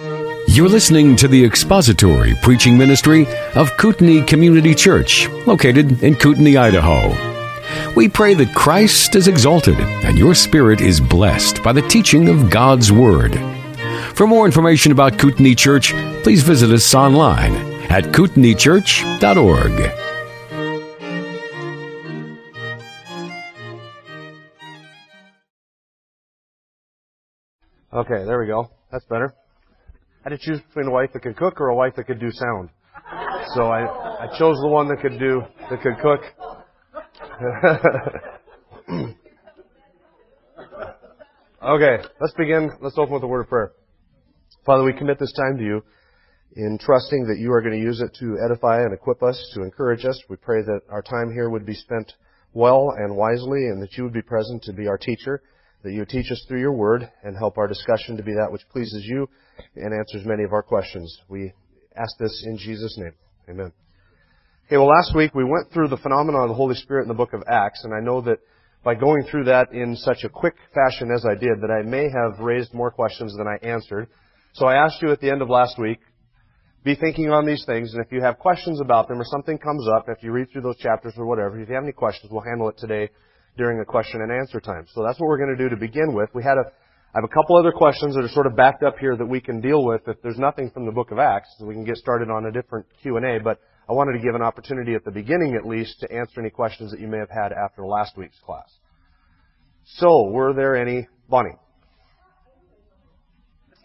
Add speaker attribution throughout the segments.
Speaker 1: You're listening to the expository preaching ministry of Kootenai Community Church, located in Kootenai, Idaho. We pray that Christ is exalted and your spirit is blessed by the teaching of God's Word. For more information about Kootenai Church, please visit us online at kootenaichurch.org.
Speaker 2: Okay, there we go. That's better. Had to choose between a wife that could cook or a wife that could do sound. So I, I chose the one that could do, that could cook. okay, let's begin. Let's open with a word of prayer. Father, we commit this time to you in trusting that you are going to use it to edify and equip us, to encourage us. We pray that our time here would be spent well and wisely and that you would be present to be our teacher that you teach us through your word and help our discussion to be that which pleases you and answers many of our questions. We ask this in Jesus' name. Amen. Okay, well last week we went through the phenomenon of the Holy Spirit in the book of Acts, and I know that by going through that in such a quick fashion as I did, that I may have raised more questions than I answered. So I asked you at the end of last week, be thinking on these things, and if you have questions about them or something comes up, if you read through those chapters or whatever, if you have any questions, we'll handle it today during the question and answer time. So that's what we're going to do to begin with. We had a, I have a couple other questions that are sort of backed up here that we can deal with if there's nothing from the book of Acts, so we can get started on a different Q&A, but I wanted to give an opportunity at the beginning at least to answer any questions that you may have had after last week's class. So, were there any, Bonnie?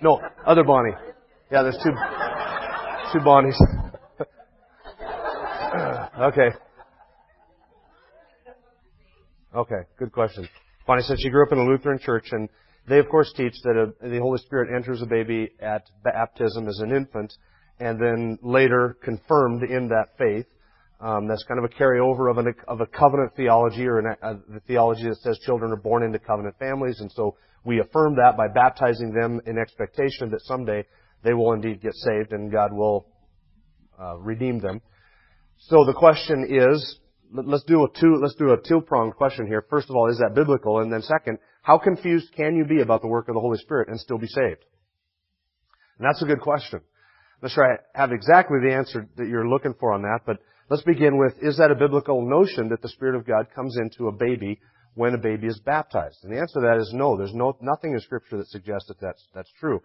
Speaker 2: No, other Bonnie. Yeah, there's two, two Bonnies. okay. Okay, good question. Bonnie said she grew up in a Lutheran church, and they, of course, teach that a, the Holy Spirit enters a baby at baptism as an infant, and then later confirmed in that faith. Um, that's kind of a carryover of, an, of a covenant theology, or an, a, the theology that says children are born into covenant families, and so we affirm that by baptizing them in expectation that someday they will indeed get saved and God will uh, redeem them. So the question is, let's do a two, let's do a two-pronged question here. First of all, is that biblical? And then second, how confused can you be about the work of the Holy Spirit and still be saved? And that's a good question. I'm not sure I have exactly the answer that you're looking for on that, but let's begin with, is that a biblical notion that the Spirit of God comes into a baby when a baby is baptized? And the answer to that is no. There's no, nothing in Scripture that suggests that that's, that's true.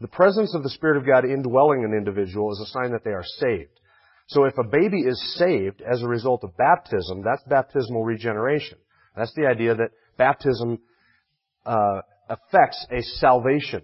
Speaker 2: The presence of the Spirit of God indwelling an individual is a sign that they are saved. So if a baby is saved as a result of baptism, that's baptismal regeneration. That's the idea that baptism uh, affects a salvation.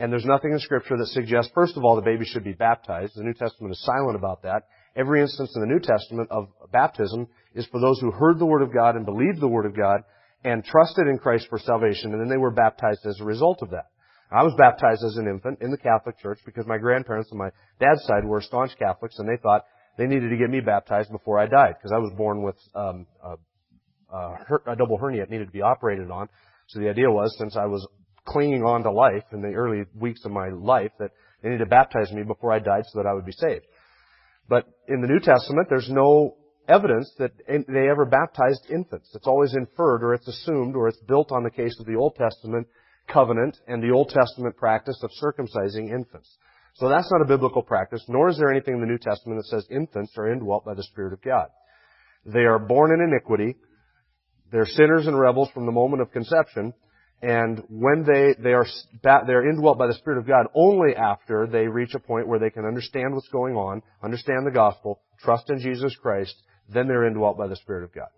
Speaker 2: And there's nothing in Scripture that suggests, first of all, the baby should be baptized. The New Testament is silent about that. Every instance in the New Testament of baptism is for those who heard the Word of God and believed the Word of God and trusted in Christ for salvation, and then they were baptized as a result of that. I was baptized as an infant in the Catholic Church because my grandparents on my dad's side were staunch Catholics, and they thought they needed to get me baptized before I died because I was born with um, a, a, a double hernia that needed to be operated on. So the idea was, since I was clinging on to life in the early weeks of my life, that they needed to baptize me before I died so that I would be saved. But in the New Testament, there's no evidence that they ever baptized infants. It's always inferred or it's assumed or it's built on the case of the Old Testament covenant and the Old Testament practice of circumcising infants. So that's not a biblical practice, nor is there anything in the New Testament that says infants are indwelt by the Spirit of God. They are born in iniquity. They're sinners and rebels from the moment of conception. And when they, they are, they're indwelt by the Spirit of God only after they reach a point where they can understand what's going on, understand the gospel, trust in Jesus Christ, then they're indwelt by the Spirit of God.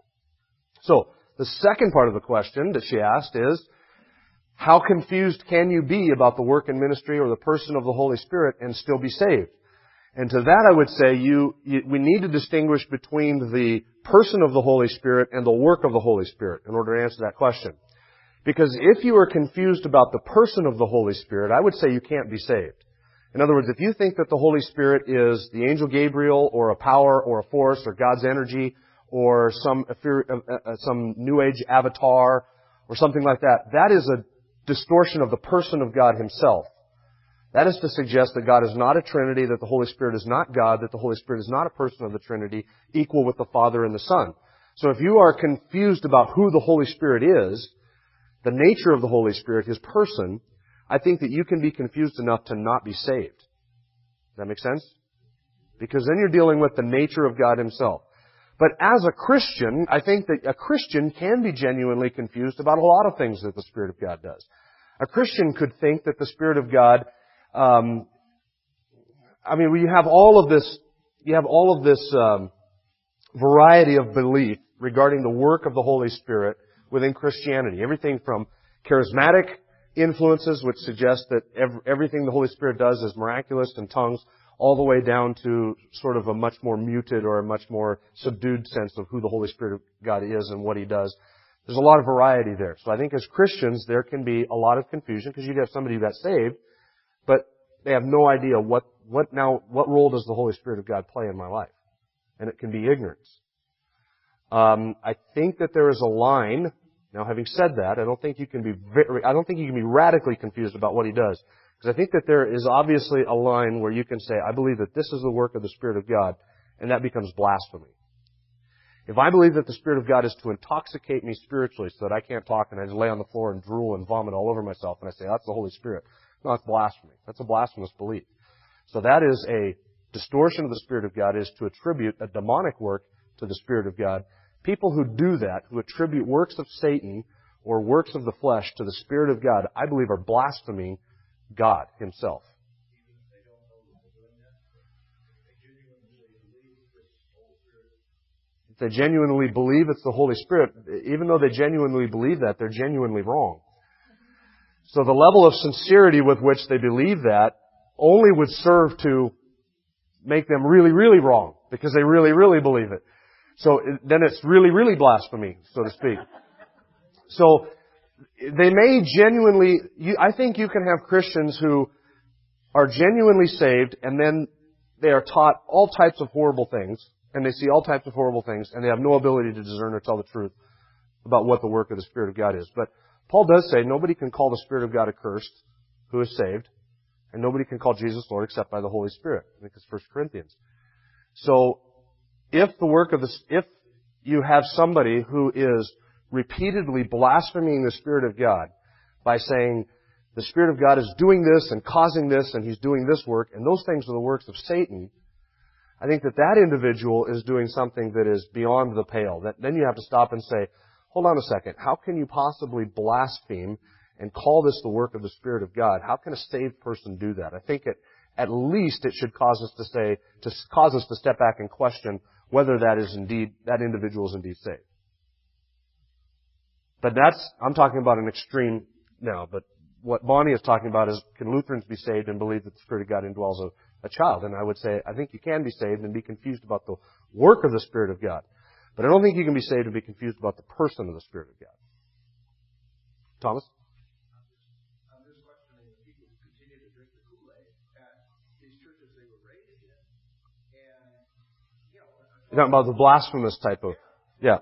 Speaker 2: So, the second part of the question that she asked is, how confused can you be about the work and ministry or the person of the Holy Spirit and still be saved? And to that I would say you, you, we need to distinguish between the person of the Holy Spirit and the work of the Holy Spirit in order to answer that question. Because if you are confused about the person of the Holy Spirit, I would say you can't be saved. In other words, if you think that the Holy Spirit is the angel Gabriel or a power or a force or God's energy or some, uh, uh, some New Age avatar or something like that, that is a distortion of the person of God Himself. That is to suggest that God is not a Trinity, that the Holy Spirit is not God, that the Holy Spirit is not a person of the Trinity, equal with the Father and the Son. So if you are confused about who the Holy Spirit is, the nature of the Holy Spirit, His person, I think that you can be confused enough to not be saved. Does that make sense? Because then you're dealing with the nature of God Himself. But as a Christian, I think that a Christian can be genuinely confused about a lot of things that the Spirit of God does. A Christian could think that the Spirit of God, um, I mean, you have all of this, you have all of this um, variety of belief regarding the work of the Holy Spirit within Christianity. Everything from charismatic influences, which suggest that everything the Holy Spirit does is miraculous in tongues, all the way down to sort of a much more muted or a much more subdued sense of who the Holy Spirit of God is and what He does. There's a lot of variety there. So I think as Christians, there can be a lot of confusion because you have somebody who got saved, but they have no idea what, what now, what role does the Holy Spirit of God play in my life? And it can be ignorance. Um, I think that there is a line. Now, having said that, I don't think you can be very, I don't think you can be radically confused about what he does. Because I think that there is obviously a line where you can say, I believe that this is the work of the Spirit of God, and that becomes blasphemy. If I believe that the Spirit of God is to intoxicate me spiritually so that I can't talk and I just lay on the floor and drool and vomit all over myself and I say, that's the Holy Spirit. No, that's blasphemy. That's a blasphemous belief. So that is a distortion of the Spirit of God is to attribute a demonic work to the Spirit of God. People who do that, who attribute works of Satan or works of the flesh to the Spirit of God, I believe are blaspheming God Himself. If they genuinely believe it's the Holy Spirit, even though they genuinely believe that, they're genuinely wrong. So the level of sincerity with which they believe that only would serve to make them really, really wrong because they really, really believe it. So then it's really, really blasphemy, so to speak. So they may genuinely, you, I think you can have Christians who are genuinely saved and then they are taught all types of horrible things and they see all types of horrible things and they have no ability to discern or tell the truth about what the work of the Spirit of God is. But Paul does say nobody can call the Spirit of God accursed who is saved and nobody can call Jesus Lord except by the Holy Spirit. I think it's 1 Corinthians. So if the work of the, if you have somebody who is repeatedly blaspheming the Spirit of God by saying, the Spirit of God is doing this and causing this and He's doing this work, and those things are the works of Satan, I think that that individual is doing something that is beyond the pale. That, then you have to stop and say, hold on a second, how can you possibly blaspheme and call this the work of the Spirit of God? How can a saved person do that? I think it, at least it should cause us to say, to cause us to step back and question whether that is indeed, that individual is indeed saved. But that's, I'm talking about an extreme now, but what Bonnie is talking about is can Lutherans be saved and believe that the Spirit of God indwells a, a child? And I would say, I think you can be saved and be confused about the work of the Spirit of God. But I don't think you can be saved and be confused about the person of the Spirit of God. Thomas? You're talking about the blasphemous type of, yeah.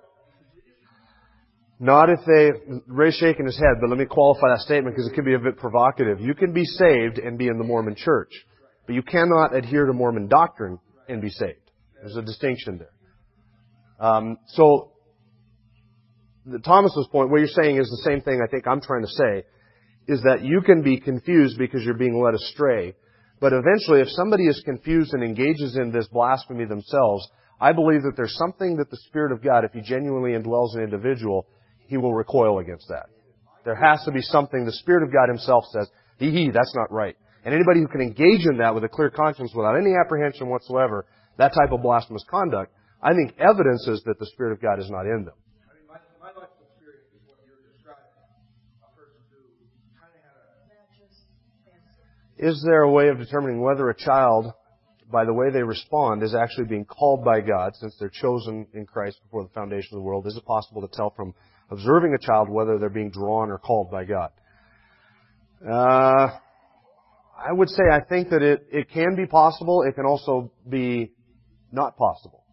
Speaker 2: Not if they, Ray's shaking his head, but let me qualify that statement because it could be a bit provocative. You can be saved and be in the Mormon church, but you cannot adhere to Mormon doctrine and be saved. There's a distinction there. Um, so, the, Thomas's point, what you're saying is the same thing I think I'm trying to say, is that you can be confused because you're being led astray. But eventually, if somebody is confused and engages in this blasphemy themselves, I believe that there's something that the Spirit of God, if He genuinely indwells an individual, He will recoil against that. There has to be something the Spirit of God Himself says, hee hee, that's not right. And anybody who can engage in that with a clear conscience without any apprehension whatsoever, that type of blasphemous conduct, I think evidences that the Spirit of God is not in them. Is there a way of determining whether a child by the way they respond, is actually being called by God since they're chosen in Christ before the foundation of the world. Is it possible to tell from observing a child whether they're being drawn or called by God? Uh, I would say I think that it, it can be possible. It can also be not possible.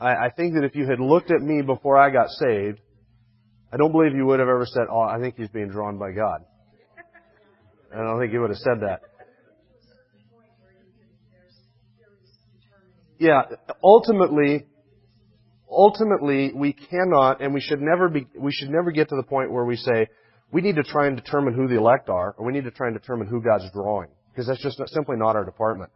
Speaker 2: I, I think that if you had looked at me before I got saved, I don't believe you would have ever said, oh, I think he's being drawn by God. I don't think you would have said that. yeah, ultimately, ultimately, we cannot and we should never be, we should never get to the point where we say, we need to try and determine who the elect are, or we need to try and determine who God's drawing. Because that's just simply not our department.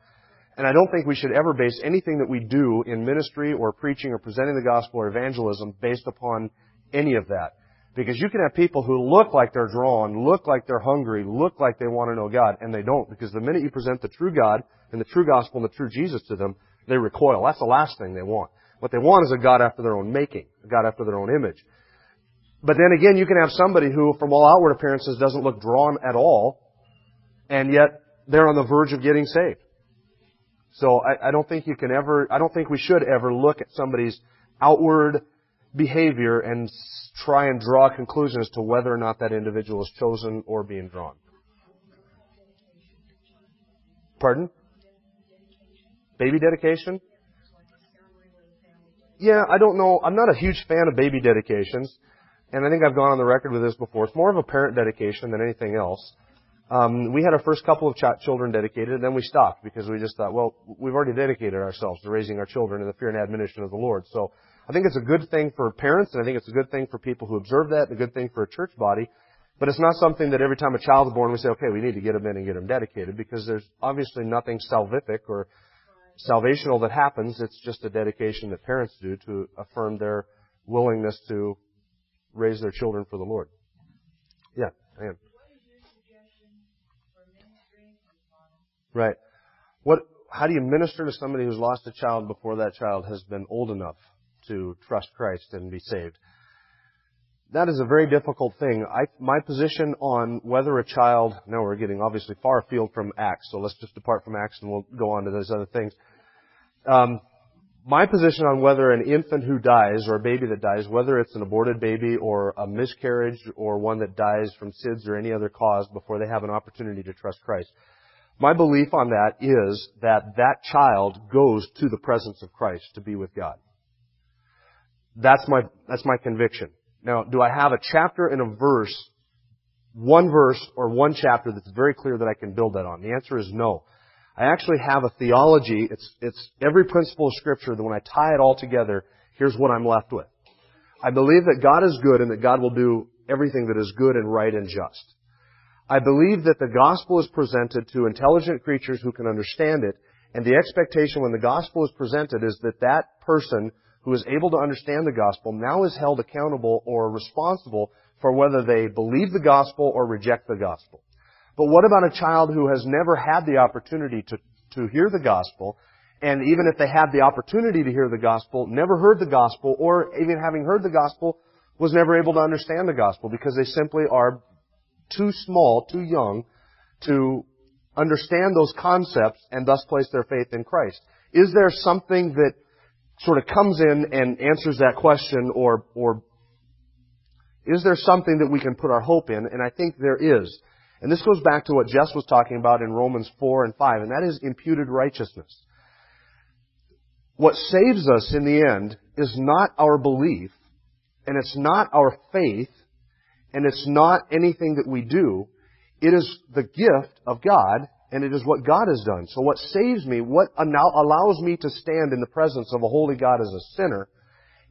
Speaker 2: And I don't think we should ever base anything that we do in ministry or preaching or presenting the gospel or evangelism based upon any of that. Because you can have people who look like they're drawn, look like they're hungry, look like they want to know God, and they don't. Because the minute you present the true God and the true gospel and the true Jesus to them, they recoil. That's the last thing they want. What they want is a God after their own making, a God after their own image. But then again, you can have somebody who, from all outward appearances, doesn't look drawn at all, and yet they're on the verge of getting saved. So I, I don't think you can ever, I don't think we should ever look at somebody's outward behavior and try and draw conclusions to whether or not that individual is chosen or being drawn. Pardon? Baby dedication? Yeah, I don't know. I'm not a huge fan of baby dedications, and I think I've gone on the record with this before. It's more of a parent dedication than anything else. Um, we had our first couple of ch- children dedicated, and then we stopped because we just thought, well, we've already dedicated ourselves to raising our children in the fear and admonition of the Lord. So I think it's a good thing for parents, and I think it's a good thing for people who observe that, and a good thing for a church body. But it's not something that every time a child is born, we say, okay, we need to get them in and get them dedicated, because there's obviously nothing salvific or salvational that happens. It's just a dedication that parents do to affirm their willingness to raise their children for the Lord. Yeah, I am. Right. What, how do you minister to somebody who's lost a child before that child has been old enough to trust Christ and be saved? That is a very difficult thing. I, my position on whether a child, now we're getting obviously far afield from Acts, so let's just depart from Acts and we'll go on to those other things. Um, my position on whether an infant who dies or a baby that dies, whether it's an aborted baby or a miscarriage or one that dies from SIDS or any other cause before they have an opportunity to trust Christ, my belief on that is that that child goes to the presence of Christ to be with God. That's my, that's my conviction. Now, do I have a chapter and a verse, one verse or one chapter that's very clear that I can build that on? The answer is no. I actually have a theology. It's, it's every principle of scripture that when I tie it all together, here's what I'm left with. I believe that God is good and that God will do everything that is good and right and just. I believe that the gospel is presented to intelligent creatures who can understand it, and the expectation when the gospel is presented is that that person who is able to understand the gospel now is held accountable or responsible for whether they believe the gospel or reject the gospel. But what about a child who has never had the opportunity to, to hear the gospel, and even if they had the opportunity to hear the gospel, never heard the gospel, or even having heard the gospel, was never able to understand the gospel because they simply are too small, too young to understand those concepts and thus place their faith in Christ. Is there something that sort of comes in and answers that question or, or is there something that we can put our hope in? And I think there is. And this goes back to what Jess was talking about in Romans 4 and 5, and that is imputed righteousness. What saves us in the end is not our belief, and it's not our faith, and it's not anything that we do. It is the gift of God, and it is what God has done. So what saves me, what allows me to stand in the presence of a holy God as a sinner,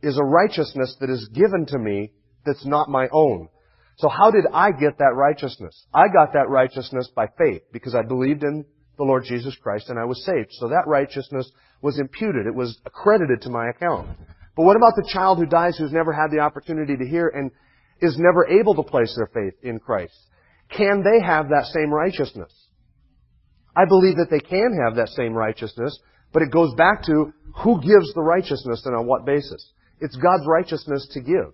Speaker 2: is a righteousness that is given to me that's not my own. So how did I get that righteousness? I got that righteousness by faith, because I believed in the Lord Jesus Christ and I was saved. So that righteousness was imputed. It was accredited to my account. But what about the child who dies who's never had the opportunity to hear and is never able to place their faith in Christ. Can they have that same righteousness? I believe that they can have that same righteousness, but it goes back to who gives the righteousness and on what basis. It's God's righteousness to give.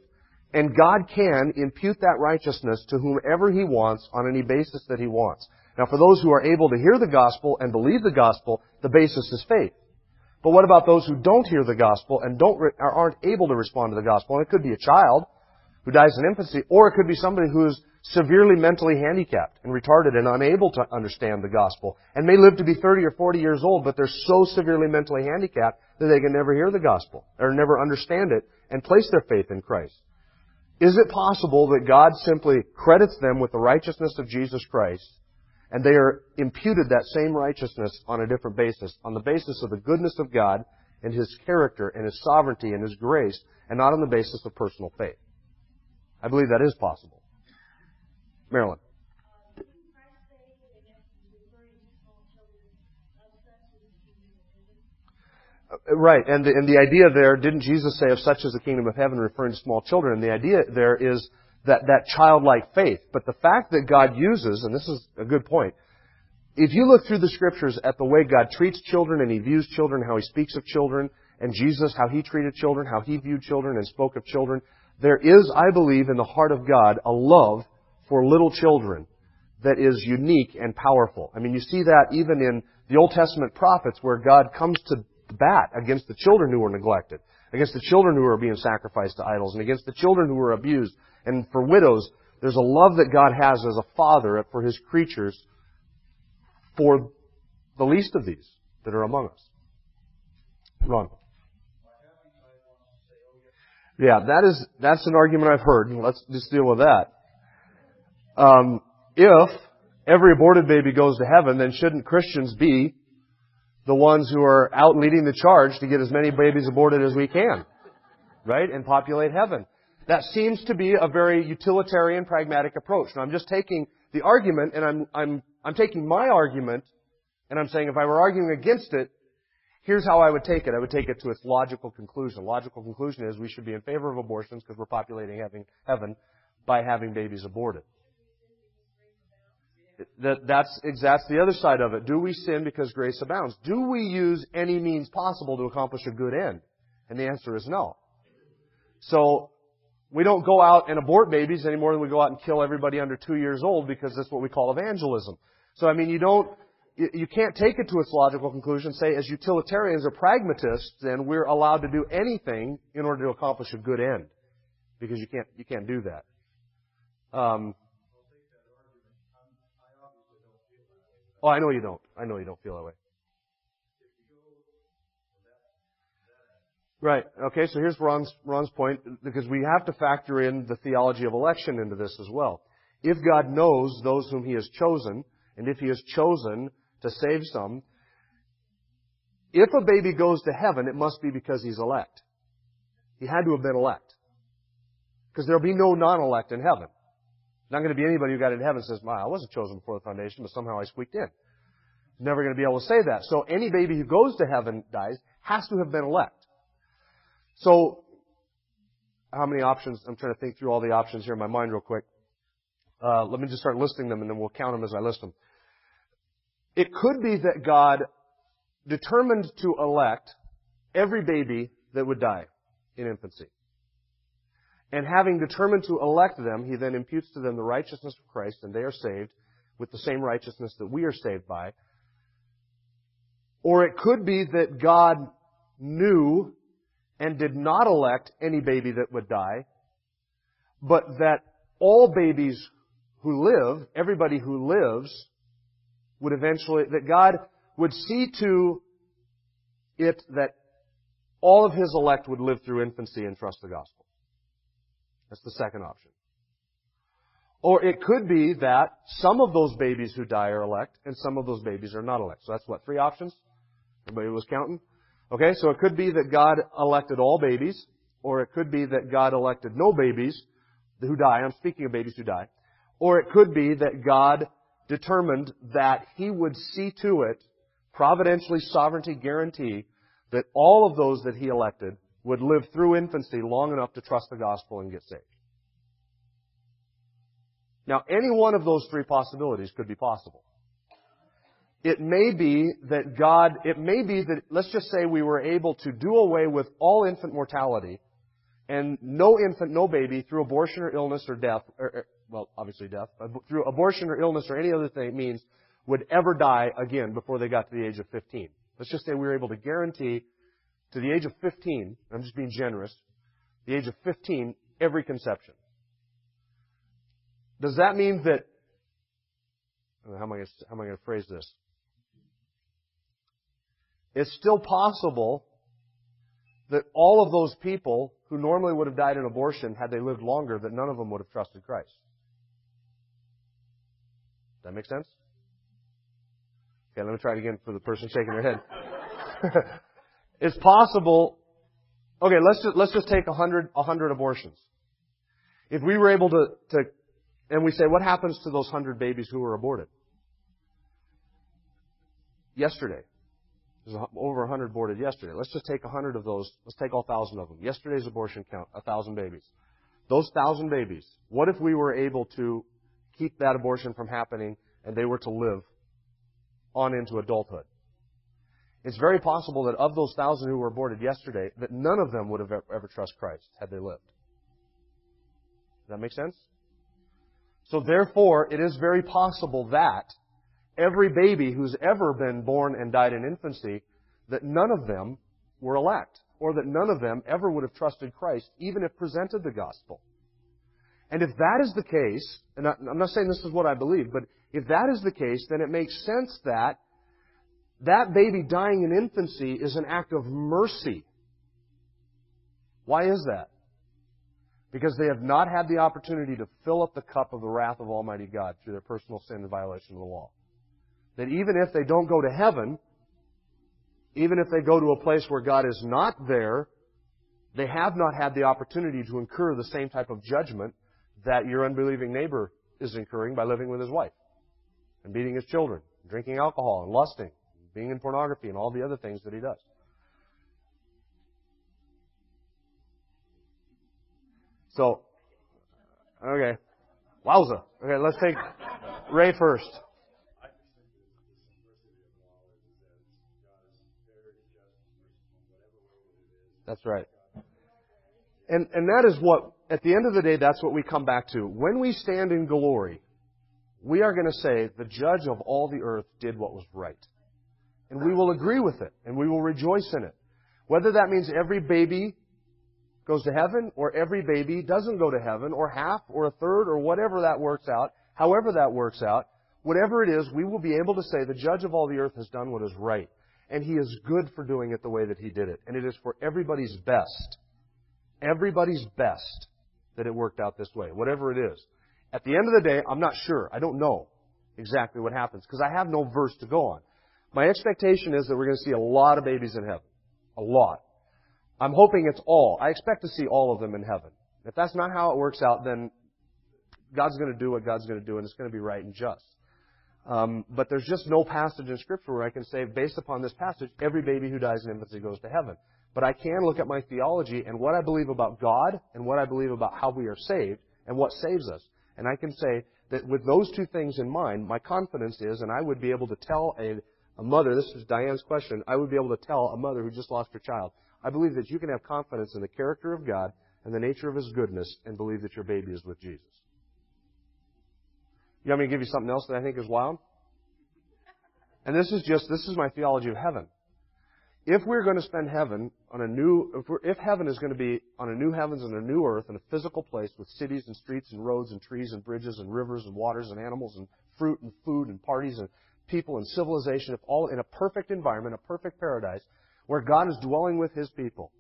Speaker 2: And God can impute that righteousness to whomever He wants on any basis that He wants. Now for those who are able to hear the gospel and believe the gospel, the basis is faith. But what about those who don't hear the gospel and don't, aren't able to respond to the gospel? And it could be a child who dies in infancy, or it could be somebody who is severely mentally handicapped and retarded and unable to understand the gospel and may live to be 30 or 40 years old, but they're so severely mentally handicapped that they can never hear the gospel or never understand it and place their faith in Christ. Is it possible that God simply credits them with the righteousness of Jesus Christ and they are imputed that same righteousness on a different basis, on the basis of the goodness of God and His character and His sovereignty and His grace, and not on the basis of personal faith? I believe that is possible. Marilyn. Uh, right, and the, and the idea there, didn't Jesus say, of such is the kingdom of heaven, referring to small children? And the idea there is that, that childlike faith. But the fact that God uses, and this is a good point, if you look through the scriptures at the way God treats children and He views children, how He speaks of children, and Jesus, how He treated children, how He viewed children and spoke of children, there is, I believe, in the heart of God a love for little children that is unique and powerful. I mean, you see that even in the Old Testament prophets where God comes to bat against the children who are neglected, against the children who are being sacrificed to idols, and against the children who are abused. And for widows, there's a love that God has as a father for his creatures for the least of these that are among us. Ron. Yeah, that is, that's an argument I've heard. Let's just deal with that. Um, if every aborted baby goes to heaven, then shouldn't Christians be the ones who are out leading the charge to get as many babies aborted as we can? Right? And populate heaven. That seems to be a very utilitarian, pragmatic approach. Now I'm just taking the argument and I'm, I'm, I'm taking my argument and I'm saying if I were arguing against it, here's how I would take it. I would take it to its logical conclusion. Logical conclusion is we should be in favor of abortions because we're populating heaven by having babies aborted. That, that's, that's the other side of it. Do we sin because grace abounds? Do we use any means possible to accomplish a good end? And the answer is no. So, we don't go out and abort babies any more than we go out and kill everybody under two years old because that's what we call evangelism. So, I mean, you don't, you can't take it to its logical conclusion, say as utilitarians or pragmatists, then we're allowed to do anything in order to accomplish a good end. Because you can't, you can't do that. Um, Oh, I know you don't. I know you don't feel that way. Right. Okay, so here's Ron's, Ron's point, because we have to factor in the theology of election into this as well. If God knows those whom He has chosen, and if He has chosen to save some, if a baby goes to heaven, it must be because he's elect. He had to have been elect. Because there'll be no non-elect in heaven. Not going to be anybody who got into heaven says, "My, I wasn't chosen before the foundation, but somehow I squeaked in. Never going to be able to say that. So any baby who goes to heaven dies has to have been elect. So, how many options? I'm trying to think through all the options here in my mind real quick. Uh, let me just start listing them and then we'll count them as I list them. It could be that God determined to elect every baby that would die in infancy. And having determined to elect them, he then imputes to them the righteousness of Christ, and they are saved with the same righteousness that we are saved by. Or it could be that God knew and did not elect any baby that would die, but that all babies who live, everybody who lives, would eventually, that God would see to it that all of His elect would live through infancy and trust the gospel. That's the second option. Or it could be that some of those babies who die are elect and some of those babies are not elect. So that's what, three options? Everybody was counting? Okay, so it could be that God elected all babies, or it could be that God elected no babies who die. I'm speaking of babies who die. Or it could be that God determined that He would see to it, providentially, sovereignty guarantee, that all of those that He elected would live through infancy long enough to trust the gospel and get saved. Now, any one of those three possibilities could be possible. It may be that God, it may be that, let's just say we were able to do away with all infant mortality and no infant, no baby through abortion or illness or death, or, well, obviously death, through abortion or illness or any other thing means would ever die again before they got to the age of 15. Let's just say we were able to guarantee to the age of 15, I'm just being generous, the age of 15, every conception. Does that mean that, oh, how am I going to phrase this? It's still possible that all of those people who normally would have died in abortion had they lived longer, that none of them would have trusted Christ. Does that make sense? Okay, let me try it again for the person shaking their head. it's possible. Okay, let's just let's just take a hundred a hundred abortions. If we were able to to And we say, what happens to those hundred babies who were aborted? Yesterday. There's over 100 aborted yesterday. Let's just take 100 of those. Let's take all 1,000 of them. Yesterday's abortion count, 1,000 babies. Those 1,000 babies, what if we were able to keep that abortion from happening and they were to live on into adulthood? It's very possible that of those 1,000 who were aborted yesterday, that none of them would have ever trusted Christ had they lived. Does that make sense? So therefore, it is very possible that every baby who's ever been born and died in infancy, that none of them were elect, or that none of them ever would have trusted Christ, even if presented the gospel. And if that is the case, and I'm not saying this is what I believe, but if that is the case, then it makes sense that that baby dying in infancy is an act of mercy. Why is that? Because they have not had the opportunity to fill up the cup of the wrath of Almighty God through their personal sin and violation of the law that even if they don't go to heaven, even if they go to a place where God is not there, they have not had the opportunity to incur the same type of judgment that your unbelieving neighbor is incurring by living with his wife and beating his children, drinking alcohol and lusting, being in pornography and all the other things that he does. So, okay. Wowza. Okay, let's take Ray first. That's right. And, and that is what, at the end of the day, that's what we come back to. When we stand in glory, we are going to say, the judge of all the earth did what was right. And we will agree with it, and we will rejoice in it. Whether that means every baby goes to heaven, or every baby doesn't go to heaven, or half, or a third, or whatever that works out, however that works out, whatever it is, we will be able to say, the judge of all the earth has done what is right. And He is good for doing it the way that He did it. And it is for everybody's best. Everybody's best that it worked out this way, whatever it is. At the end of the day, I'm not sure. I don't know exactly what happens because I have no verse to go on. My expectation is that we're going to see a lot of babies in heaven. A lot. I'm hoping it's all. I expect to see all of them in heaven. If that's not how it works out, then God's going to do what God's going to do, and it's going to be right and just. Um, but there's just no passage in Scripture where I can say, based upon this passage, every baby who dies in infancy goes to heaven. But I can look at my theology and what I believe about God and what I believe about how we are saved and what saves us. And I can say that with those two things in mind, my confidence is, and I would be able to tell a, a mother, this is Diane's question, I would be able to tell a mother who just lost her child, I believe that you can have confidence in the character of God and the nature of His goodness and believe that your baby is with Jesus. You want me to give you something else that I think is wild? And this is just, this is my theology of heaven. If we're going to spend heaven on a new, if, if heaven is going to be on a new heavens and a new earth in a physical place with cities and streets and roads and trees and bridges and rivers and waters and animals and fruit and food and parties and people and civilization, if all in a perfect environment, a perfect paradise, where God is dwelling with His people,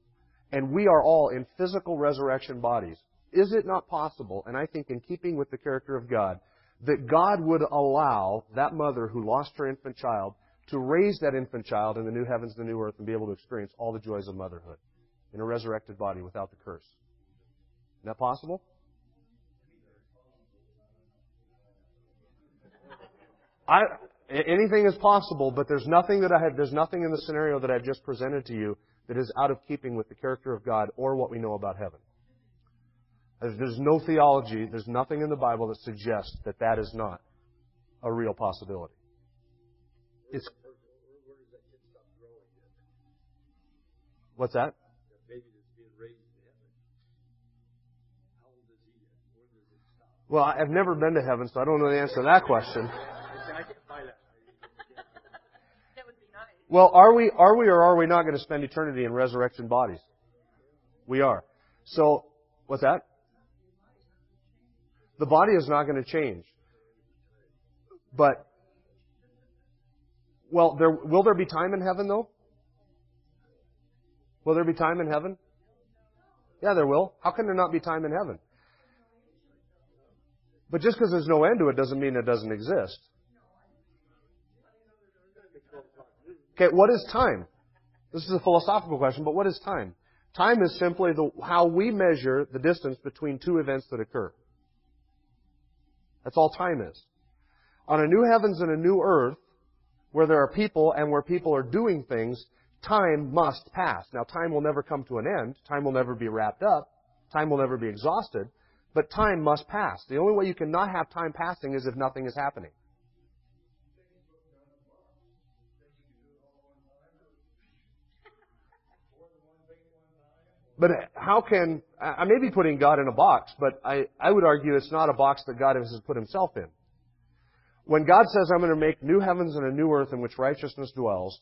Speaker 2: and we are all in physical resurrection bodies, is it not possible, and I think in keeping with the character of God, that God would allow that mother who lost her infant child to raise that infant child in the new heavens the new earth and be able to experience all the joys of motherhood in a resurrected body without the curse. Is that possible? I, anything is possible, but there's nothing that I have, there's nothing in the scenario that I've just presented to you that is out of keeping with the character of God or what we know about heaven. There's no theology, there's nothing in the Bible that suggests that that is not a real possibility. It's What's that? Well, I've never been to heaven, so I don't know the answer to that question. Well, are we, are we or are we not going to spend eternity in resurrection bodies? We are. So, what's that? The body is not going to change. But, well, there, will there be time in heaven though? Will there be time in heaven? Yeah, there will. How can there not be time in heaven? But just because there's no end to it doesn't mean it doesn't exist. Okay, what is time? This is a philosophical question, but what is time? Time is simply the, how we measure the distance between two events that occur. That's all time is. On a new heavens and a new earth, where there are people and where people are doing things, time must pass. Now, time will never come to an end. Time will never be wrapped up. Time will never be exhausted. But time must pass. The only way you can not have time passing is if nothing is happening. But how can, I may be putting God in a box, but I, I would argue it's not a box that God has put himself in. When God says, I'm going to make new heavens and a new earth in which righteousness dwells,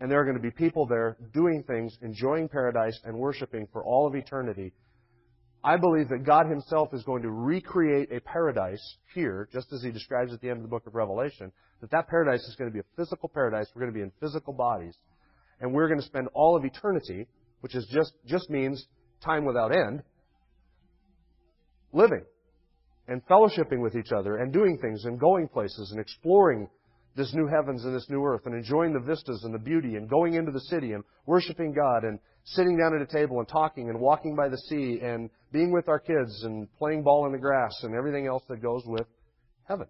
Speaker 2: and there are going to be people there doing things, enjoying paradise, and worshiping for all of eternity, I believe that God Himself is going to recreate a paradise here, just as He describes at the end of the book of Revelation, that that paradise is going to be a physical paradise. We're going to be in physical bodies. And we're going to spend all of eternity which is just, just means time without end, living and fellowshipping with each other and doing things and going places and exploring this new heavens and this new earth and enjoying the vistas and the beauty and going into the city and worshiping God and sitting down at a table and talking and walking by the sea and being with our kids and playing ball in the grass and everything else that goes with heaven.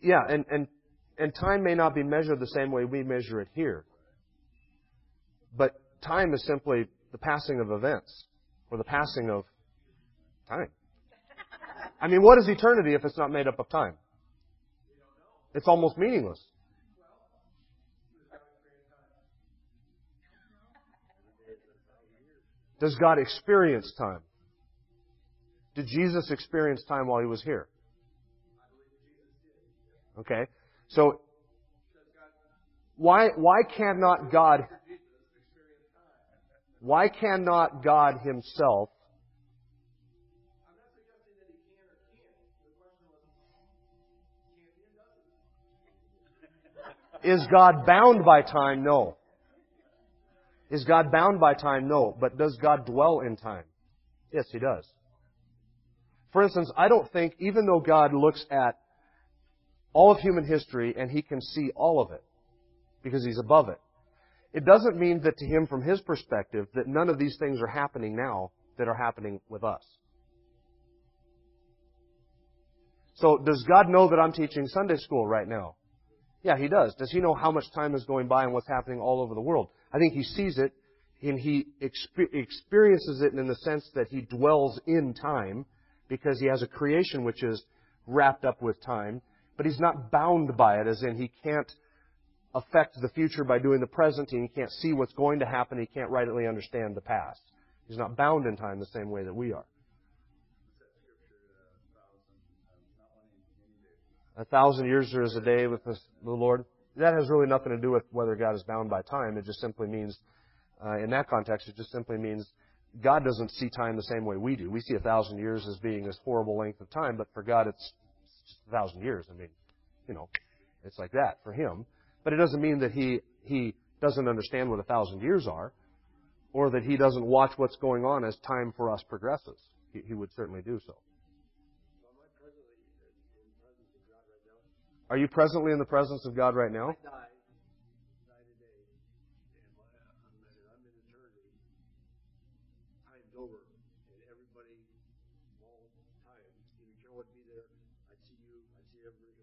Speaker 2: Yeah, and, and, and time may not be measured the same way we measure it here. But time is simply the passing of events, or the passing of time. I mean, what is eternity if it's not made up of time? It's almost meaningless. Does God experience time? Did Jesus experience time while he was here? Okay? So, why, why cannot God, why cannot God Himself Is God bound by time? No. Is God bound by time? No. But does God dwell in time? Yes, He does. For instance, I don't think, even though God looks at all of human history and he can see all of it because he's above it. It doesn't mean that to him, from his perspective, that none of these things are happening now that are happening with us. So, does God know that I'm teaching Sunday school right now? Yeah, He does. Does He know how much time is going by and what's happening all over the world? I think He sees it and He experiences it in the sense that He dwells in time because He has a creation which is wrapped up with time but he's not bound by it, as in he can't affect the future by doing the present, and he can't see what's going to happen, he can't rightly understand the past. He's not bound in time the same way that we are. A thousand years there is a day with the Lord. That has really nothing to do with whether God is bound by time. It just simply means, uh, in that context, it just simply means God doesn't see time the same way we do. We see a thousand years as being this horrible length of time, but for God it's a thousand years. I mean, you know, it's like that for him. But it doesn't mean that he, he doesn't understand what a thousand years are, or that he doesn't watch what's going on as time for us progresses. He, he would certainly do so. Are you presently in the presence of God right now?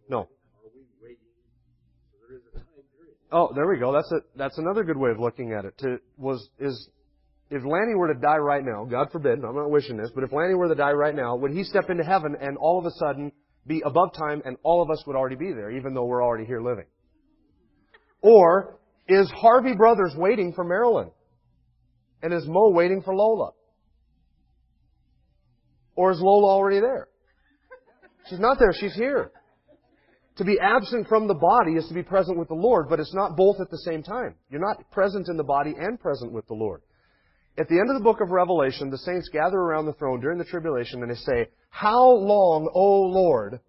Speaker 2: No. Oh, there we go. That's a, that's another good way of looking at it. To was is if Lanny were to die right now, God forbid, I'm not wishing this, but if Lanny were to die right now, would he step into heaven and all of a sudden be above time and all of us would already be there, even though we're already here living? Or is Harvey Brothers waiting for Marilyn? And is Mo waiting for Lola? Or is Lola already there? She's not there, she's here. To be absent from the body is to be present with the Lord, but it's not both at the same time. You're not present in the body and present with the Lord. At the end of the book of Revelation, the saints gather around the throne during the tribulation and they say, How long, O Lord,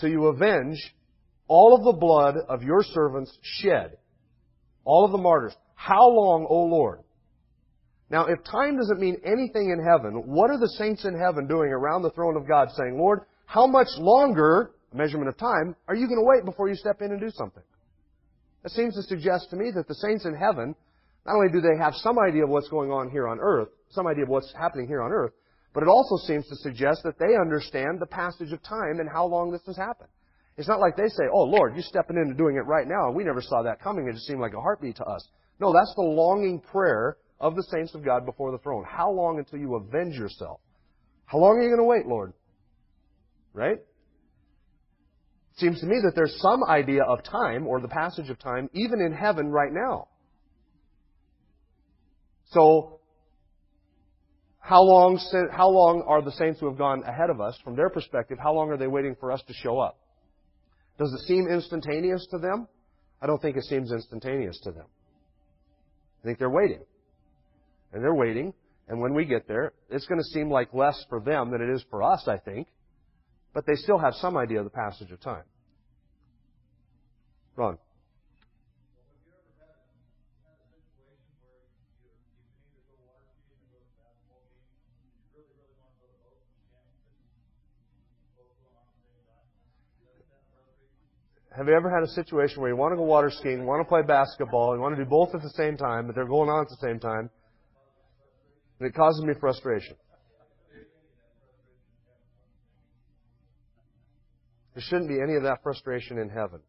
Speaker 2: till you avenge all of the blood of your servants shed? All of the martyrs. How long, O Lord? Now, if time doesn't mean anything in heaven, what are the saints in heaven doing around the throne of God saying, Lord, how much longer measurement of time, are you going to wait before you step in and do something? It seems to suggest to me that the saints in heaven, not only do they have some idea of what's going on here on earth, some idea of what's happening here on earth, but it also seems to suggest that they understand the passage of time and how long this has happened. It's not like they say, Oh Lord, you're stepping in and doing it right now, and we never saw that coming. It just seemed like a heartbeat to us. No, that's the longing prayer of the saints of God before the throne. How long until you avenge yourself? How long are you going to wait, Lord? Right? Seems to me that there's some idea of time or the passage of time even in heaven right now. So, how long, how long are the saints who have gone ahead of us, from their perspective, how long are they waiting for us to show up? Does it seem instantaneous to them? I don't think it seems instantaneous to them. I think they're waiting. And they're waiting, and when we get there, it's going to seem like less for them than it is for us, I think. But they still have some idea of the passage of time. Ron. Have you ever had a situation where you want to go water skiing, want to play basketball, you want to do both at the same time, but they're going on at the same time, and it causes me frustration? There shouldn't be any of that frustration in heaven.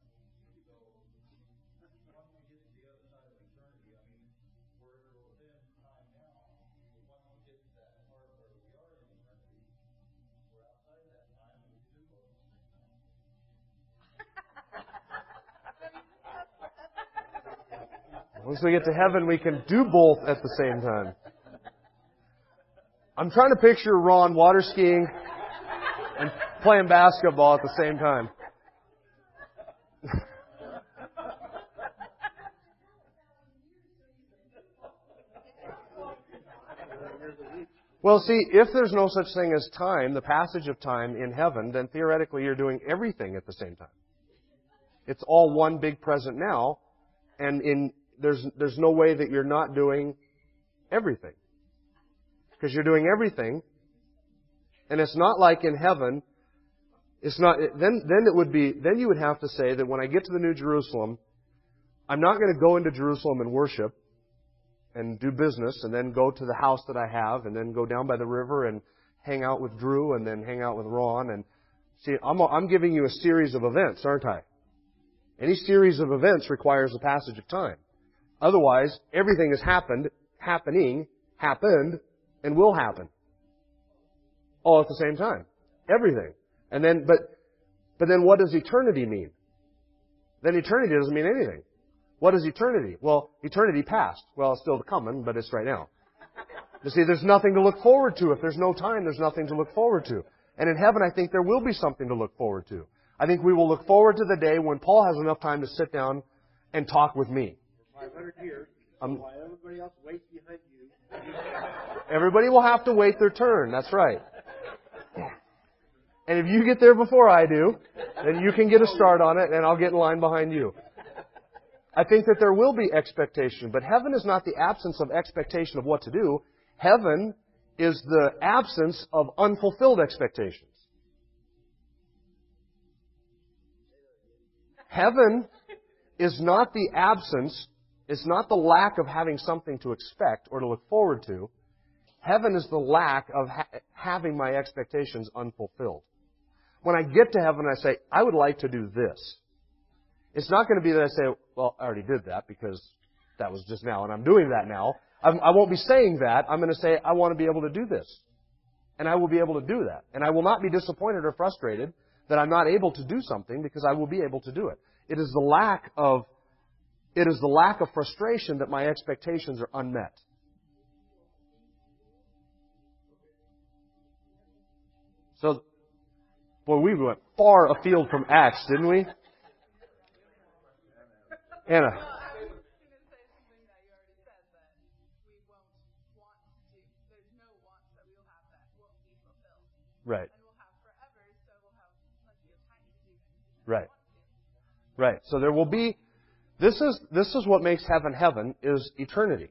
Speaker 2: Once we get to heaven, we can do both at the same time. I'm trying to picture Ron water skiing playing basketball at the same time. well, see, if there's no such thing as time, the passage of time in heaven, then theoretically you're doing everything at the same time. It's all one big present now, and in there's, there's no way that you're not doing everything. Because you're doing everything. And it's not like in heaven, it's not, then, then it would be, then you would have to say that when I get to the New Jerusalem, I'm not going to go into Jerusalem and worship and do business and then go to the house that I have and then go down by the river and hang out with Drew and then hang out with Ron and see, I'm, I'm giving you a series of events, aren't I? Any series of events requires a passage of time. Otherwise, everything has happened, happening, happened, and will happen. All at the same time. Everything. And then, but, but then what does eternity mean? Then eternity doesn't mean anything. What is eternity? Well, eternity past. Well, it's still coming, but it's right now. You see, there's nothing to look forward to. If there's no time, there's nothing to look forward to. And in heaven, I think there will be something to look forward to. I think we will look forward to the day when Paul has enough time to sit down and talk with me. 500 years. Um, everybody else waits behind you. Everybody will have to wait their turn. That's right. And if you get there before I do, then you can get a start on it and I'll get in line behind you. I think that there will be expectation, but heaven is not the absence of expectation of what to do. Heaven is the absence of unfulfilled expectations. Heaven is not the absence it's not the lack of having something to expect or to look forward to. Heaven is the lack of ha- having my expectations unfulfilled. When I get to heaven, I say, I would like to do this. It's not going to be that I say, well, I already did that because that was just now and I'm doing that now. I'm, I will not be saying that. I'm going to say, I want to be able to do this. And I will be able to do that. And I will not be disappointed or frustrated that I'm not able to do something because I will be able to do it. It is the lack of it is the lack of frustration that my expectations are unmet. So, boy, we went far afield from Acts, didn't we? Anna. Right. Right. Right. So there will be this is, this is what makes heaven heaven, is eternity.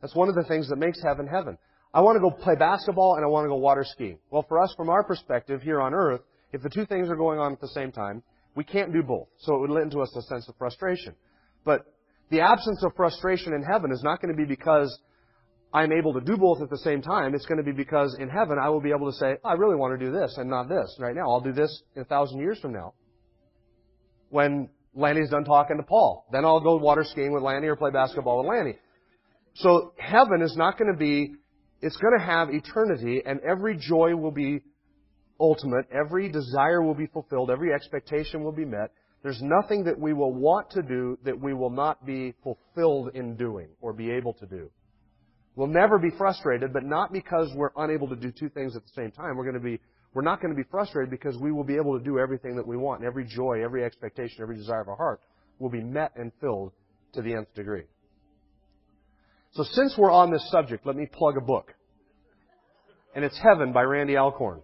Speaker 2: That's one of the things that makes heaven heaven. I want to go play basketball and I want to go water skiing. Well, for us, from our perspective here on earth, if the two things are going on at the same time, we can't do both. So it would lend to us a sense of frustration. But the absence of frustration in heaven is not going to be because I'm able to do both at the same time. It's going to be because in heaven I will be able to say, I really want to do this and not this right now. I'll do this in a thousand years from now. When Lanny's done talking to Paul. Then I'll go water skiing with Lanny or play basketball with Lanny. So heaven is not going to be, it's going to have eternity and every joy will be ultimate. Every desire will be fulfilled. Every expectation will be met. There's nothing that we will want to do that we will not be fulfilled in doing or be able to do. We'll never be frustrated, but not because we're unable to do two things at the same time. We're going to be, we're not going to be frustrated because we will be able to do everything that we want. Every joy, every expectation, every desire of our heart will be met and filled to the nth degree. So since we're on this subject, let me plug a book. And it's Heaven by Randy Alcorn.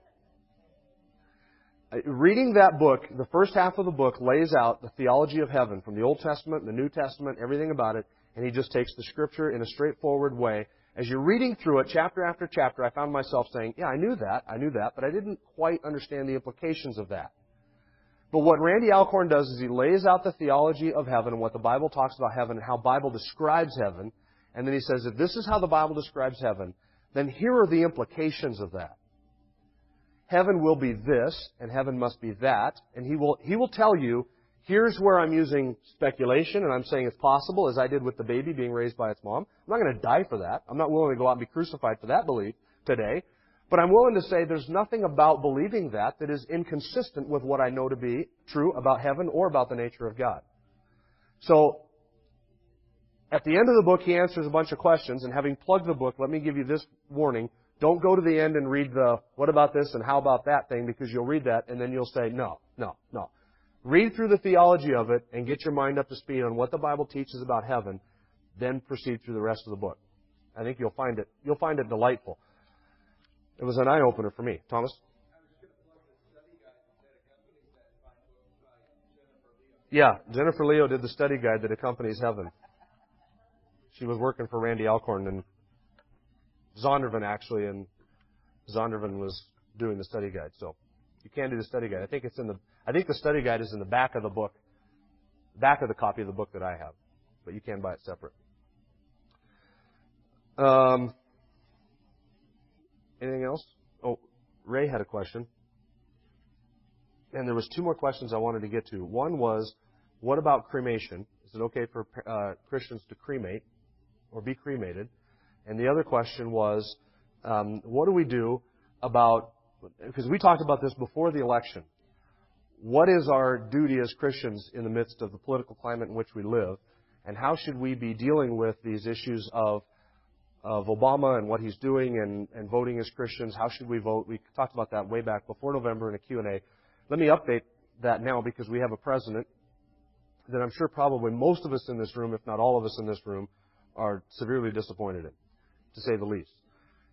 Speaker 2: Uh, reading that book, the first half of the book lays out the theology of heaven from the Old Testament, the New Testament, everything about it, and he just takes the scripture in a straightforward way as you're reading through it, chapter after chapter, I found myself saying, yeah, I knew that, I knew that, but I didn't quite understand the implications of that. But what Randy Alcorn does is he lays out the theology of heaven and what the Bible talks about heaven and how Bible describes heaven. And then he says, if this is how the Bible describes heaven, then here are the implications of that. Heaven will be this, and heaven must be that. And he will, he will tell you Here's where I'm using speculation and I'm saying it's possible, as I did with the baby being raised by its mom. I'm not going to die for that. I'm not willing to go out and be crucified for that belief today. But I'm willing to say there's nothing about believing that that is inconsistent with what I know to be true about heaven or about the nature of God. So, at the end of the book, he answers a bunch of questions, and having plugged the book, let me give you this warning. Don't go to the end and read the what about this and how about that thing because you'll read that and then you'll say, no, no, no. Read through the theology of it and get your mind up to speed on what the Bible teaches about heaven, then proceed through the rest of the book. I think you'll find it you'll find it delightful. It was an eye opener for me. Thomas? Yeah, Jennifer Leo did the study guide that accompanies heaven. She was working for Randy Alcorn and Zondervan actually, and Zondervan was doing the study guide. So you can do the study guide. I think it's in the I think the study guide is in the back of the book, back of the copy of the book that I have, but you can buy it separate. Um, anything else? Oh, Ray had a question. And there was two more questions I wanted to get to. One was, what about cremation? Is it okay for uh, Christians to cremate or be cremated? And the other question was, um, what do we do about, because we talked about this before the election, what is our duty as Christians in the midst of the political climate in which we live, and how should we be dealing with these issues of of Obama and what he's doing and, and voting as Christians? How should we vote? We talked about that way back before November in a Q&A. Let me update that now because we have a president that I'm sure probably most of us in this room, if not all of us in this room, are severely disappointed in, to say the least.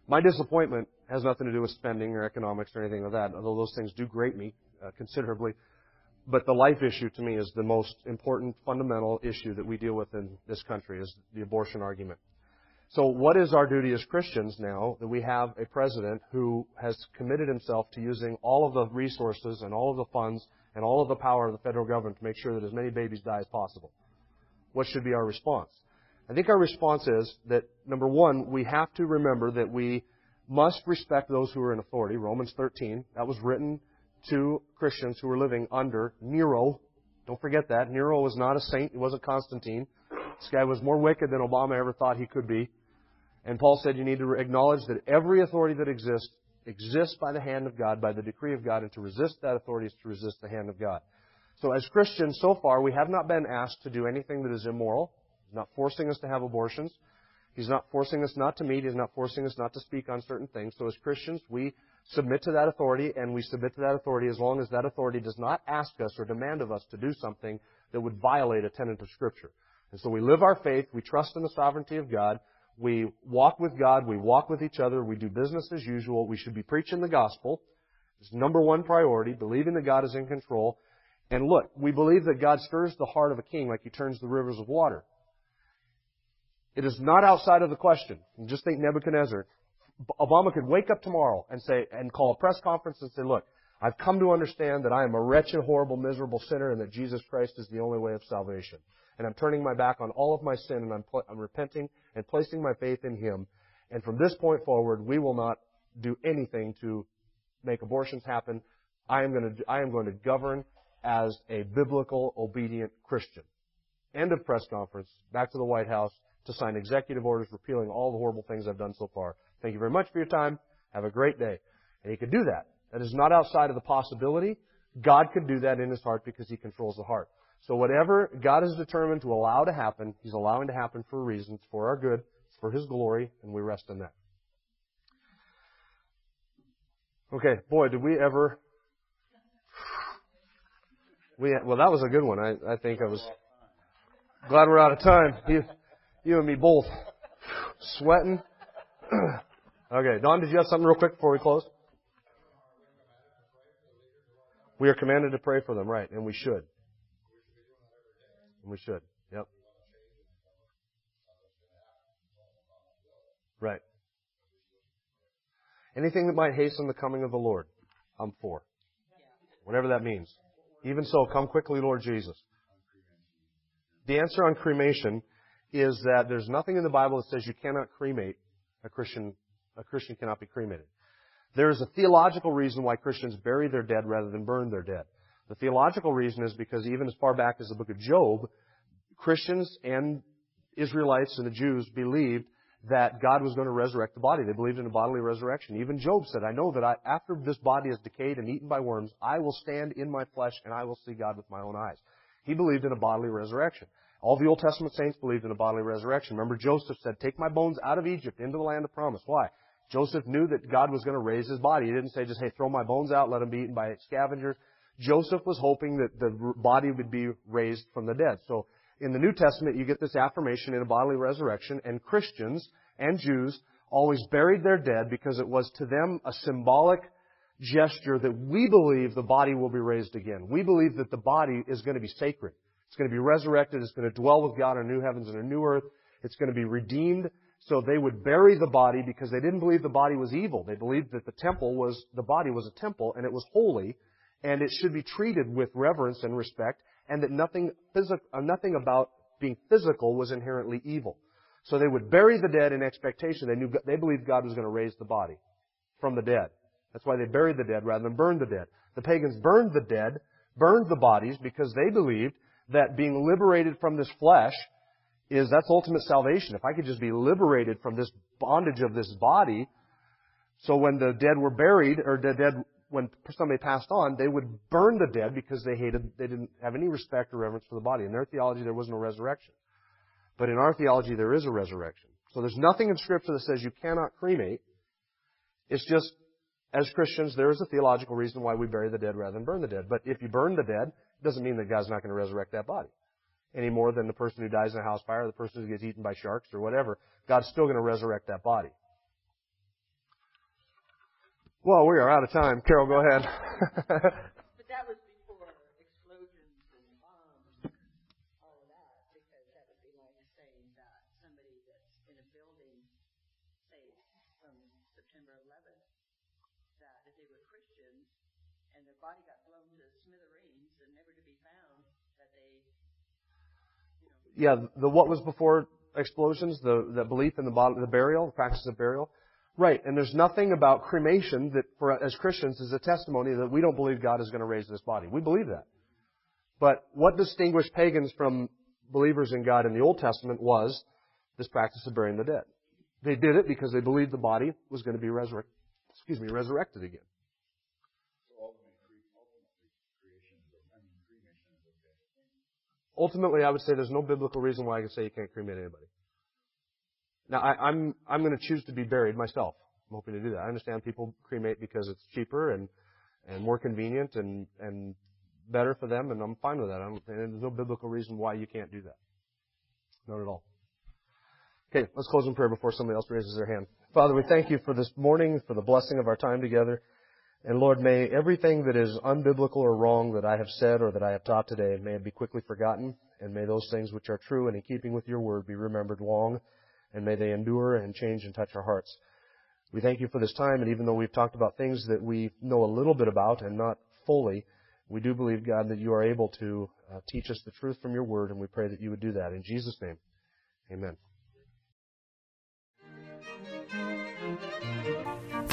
Speaker 2: My disappointment has nothing to do with spending or economics or anything like that, although those things do grate me uh, considerably. But the life issue to me is the most important fundamental issue that we deal with in this country is the abortion argument. So what is our duty as Christians now that we have a president who has committed himself to using all of the resources and all of the funds and all of the power of the federal government to make sure that as many babies die as possible? What should be our response? I think our response is that number one, we have to remember that we must respect those who are in authority. Romans 13, that was written to Christians who were living under Nero. Don't forget that. Nero was not a saint. He wasn't Constantine. This guy was more wicked than Obama ever thought he could be. And Paul said you need to acknowledge that every authority that exists exists by the hand of God, by the decree of God, and to resist that authority is to resist the hand of God. So as Christians, so far, we have not been asked to do anything that is immoral. He's not forcing us to have abortions. He's not forcing us not to meet. He's not forcing us not to speak on certain things. So as Christians, we submit to that authority, and we submit to that authority as long as that authority does not ask us or demand of us to do something that would violate a tenet of Scripture. And so we live our faith, we trust in the sovereignty of God, we walk with God, we walk with each other, we do business as usual, we should be preaching the gospel. It's number one priority, believing that God is in control. And look, we believe that God stirs the heart of a king like he turns the rivers of water. It is not outside of the question. Just think Nebuchadnezzar. Obama could wake up tomorrow and say, and call a press conference and say, look, I've come to understand that I am a wretched, horrible, miserable sinner and that Jesus Christ is the only way of salvation. and I'm turning my back on all of my sin and I'm, pl- I'm repenting and placing my faith in Him. And from this point forward, we will not do anything to make abortions happen. I am going to, I am going to govern as a biblical, obedient Christian. End of press conference. Back to the White House to sign executive orders repealing all the horrible things I've done so far. Thank you very much for your time. Have a great day. And he could do that. That is not outside of the possibility. God could do that in his heart because he controls the heart. So whatever God has determined to allow to happen, he's allowing to happen for a reason. It's for our good. It's for his glory, and we rest in that. Okay, boy, did we ever. We well, that was a good one. I, I think I was glad we're out of time. You and me both sweating. okay, Don, did you have something real quick before we close? We are commanded to pray for them, right? And we should. And we should. Yep. Right. Anything that might hasten the coming of the Lord, I'm for. Whatever that means. Even so, come quickly, Lord Jesus. The answer on cremation is that there's nothing in the Bible that says you cannot cremate a Christian. A Christian cannot be cremated. There is a theological reason why Christians bury their dead rather than burn their dead. The theological reason is because even as far back as the book of Job, Christians and Israelites and the Jews believed that God was going to resurrect the body. They believed in a bodily resurrection. Even Job said, I know that I, after this body is decayed and eaten by worms, I will stand in my flesh and I will see God with my own eyes. He believed in a bodily resurrection. All the Old Testament saints believed in a bodily resurrection. Remember, Joseph said, Take my bones out of Egypt into the land of promise. Why? Joseph knew that God was going to raise his body. He didn't say just, hey, throw my bones out, let them be eaten by scavengers. Joseph was hoping that the body would be raised from the dead. So in the New Testament, you get this affirmation in a bodily resurrection, and Christians and Jews always buried their dead because it was to them a symbolic gesture that we believe the body will be raised again. We believe that the body is going to be sacred. It's going to be resurrected. It's going to dwell with God in new heavens and a new earth. It's going to be redeemed. So they would bury the body because they didn't believe the body was evil. They believed that the temple was, the body was a temple and it was holy and it should be treated with reverence and respect and that nothing, phys- uh, nothing about being physical was inherently evil. So they would bury the dead in expectation. They knew, they believed God was going to raise the body from the dead. That's why they buried the dead rather than burned the dead. The pagans burned the dead, burned the bodies because they believed that being liberated from this flesh is that's ultimate salvation. If I could just be liberated from this bondage of this body, so when the dead were buried, or the dead, when somebody passed on, they would burn the dead because they hated, they didn't have any respect or reverence for the body. In their theology, there was no resurrection. But in our theology, there is a resurrection. So there's nothing in Scripture that says you cannot cremate. It's just, as Christians, there is a theological reason why we bury the dead rather than burn the dead. But if you burn the dead, doesn't mean that God's not going to resurrect that body any more than the person who dies in a house fire, or the person who gets eaten by sharks, or whatever. God's still going to resurrect that body. Well, we are out of time. Carol, go ahead.
Speaker 3: but that was before explosions and bombs, all of that, because that would be like saying that somebody that's in a building, say from September 11th, that if they were Christians and their body got blown to smithereens and never to be found, that they
Speaker 2: yeah, the what was before explosions, the, the belief in the, body, the burial, the practice of burial. Right, and there's nothing about cremation that, for as Christians, is a testimony that we don't believe God is going to raise this body. We believe that. But what distinguished pagans from believers in God in the Old Testament was this practice of burying the dead. They did it because they believed the body was going to be resurrected. Excuse me, resurrected again. Ultimately, I would say there's no biblical reason why I can say you can't cremate anybody. Now, I, I'm I'm going to choose to be buried myself. I'm hoping to do that. I understand people cremate because it's cheaper and and more convenient and and better for them, and I'm fine with that. I'm, and there's no biblical reason why you can't do that. Not at all. Okay, let's close in prayer before somebody else raises their hand. Father, we thank you for this morning, for the blessing of our time together. And Lord, may everything that is unbiblical or wrong that I have said or that I have taught today, may it be quickly forgotten, and may those things which are true and in keeping with your word be remembered long, and may they endure and change and touch our hearts. We thank you for this time, and even though we've talked about things that we know a little bit about and not fully, We do believe, God, that you are able to uh, teach us the truth from your word, and we pray that you would do that. In Jesus' name, amen.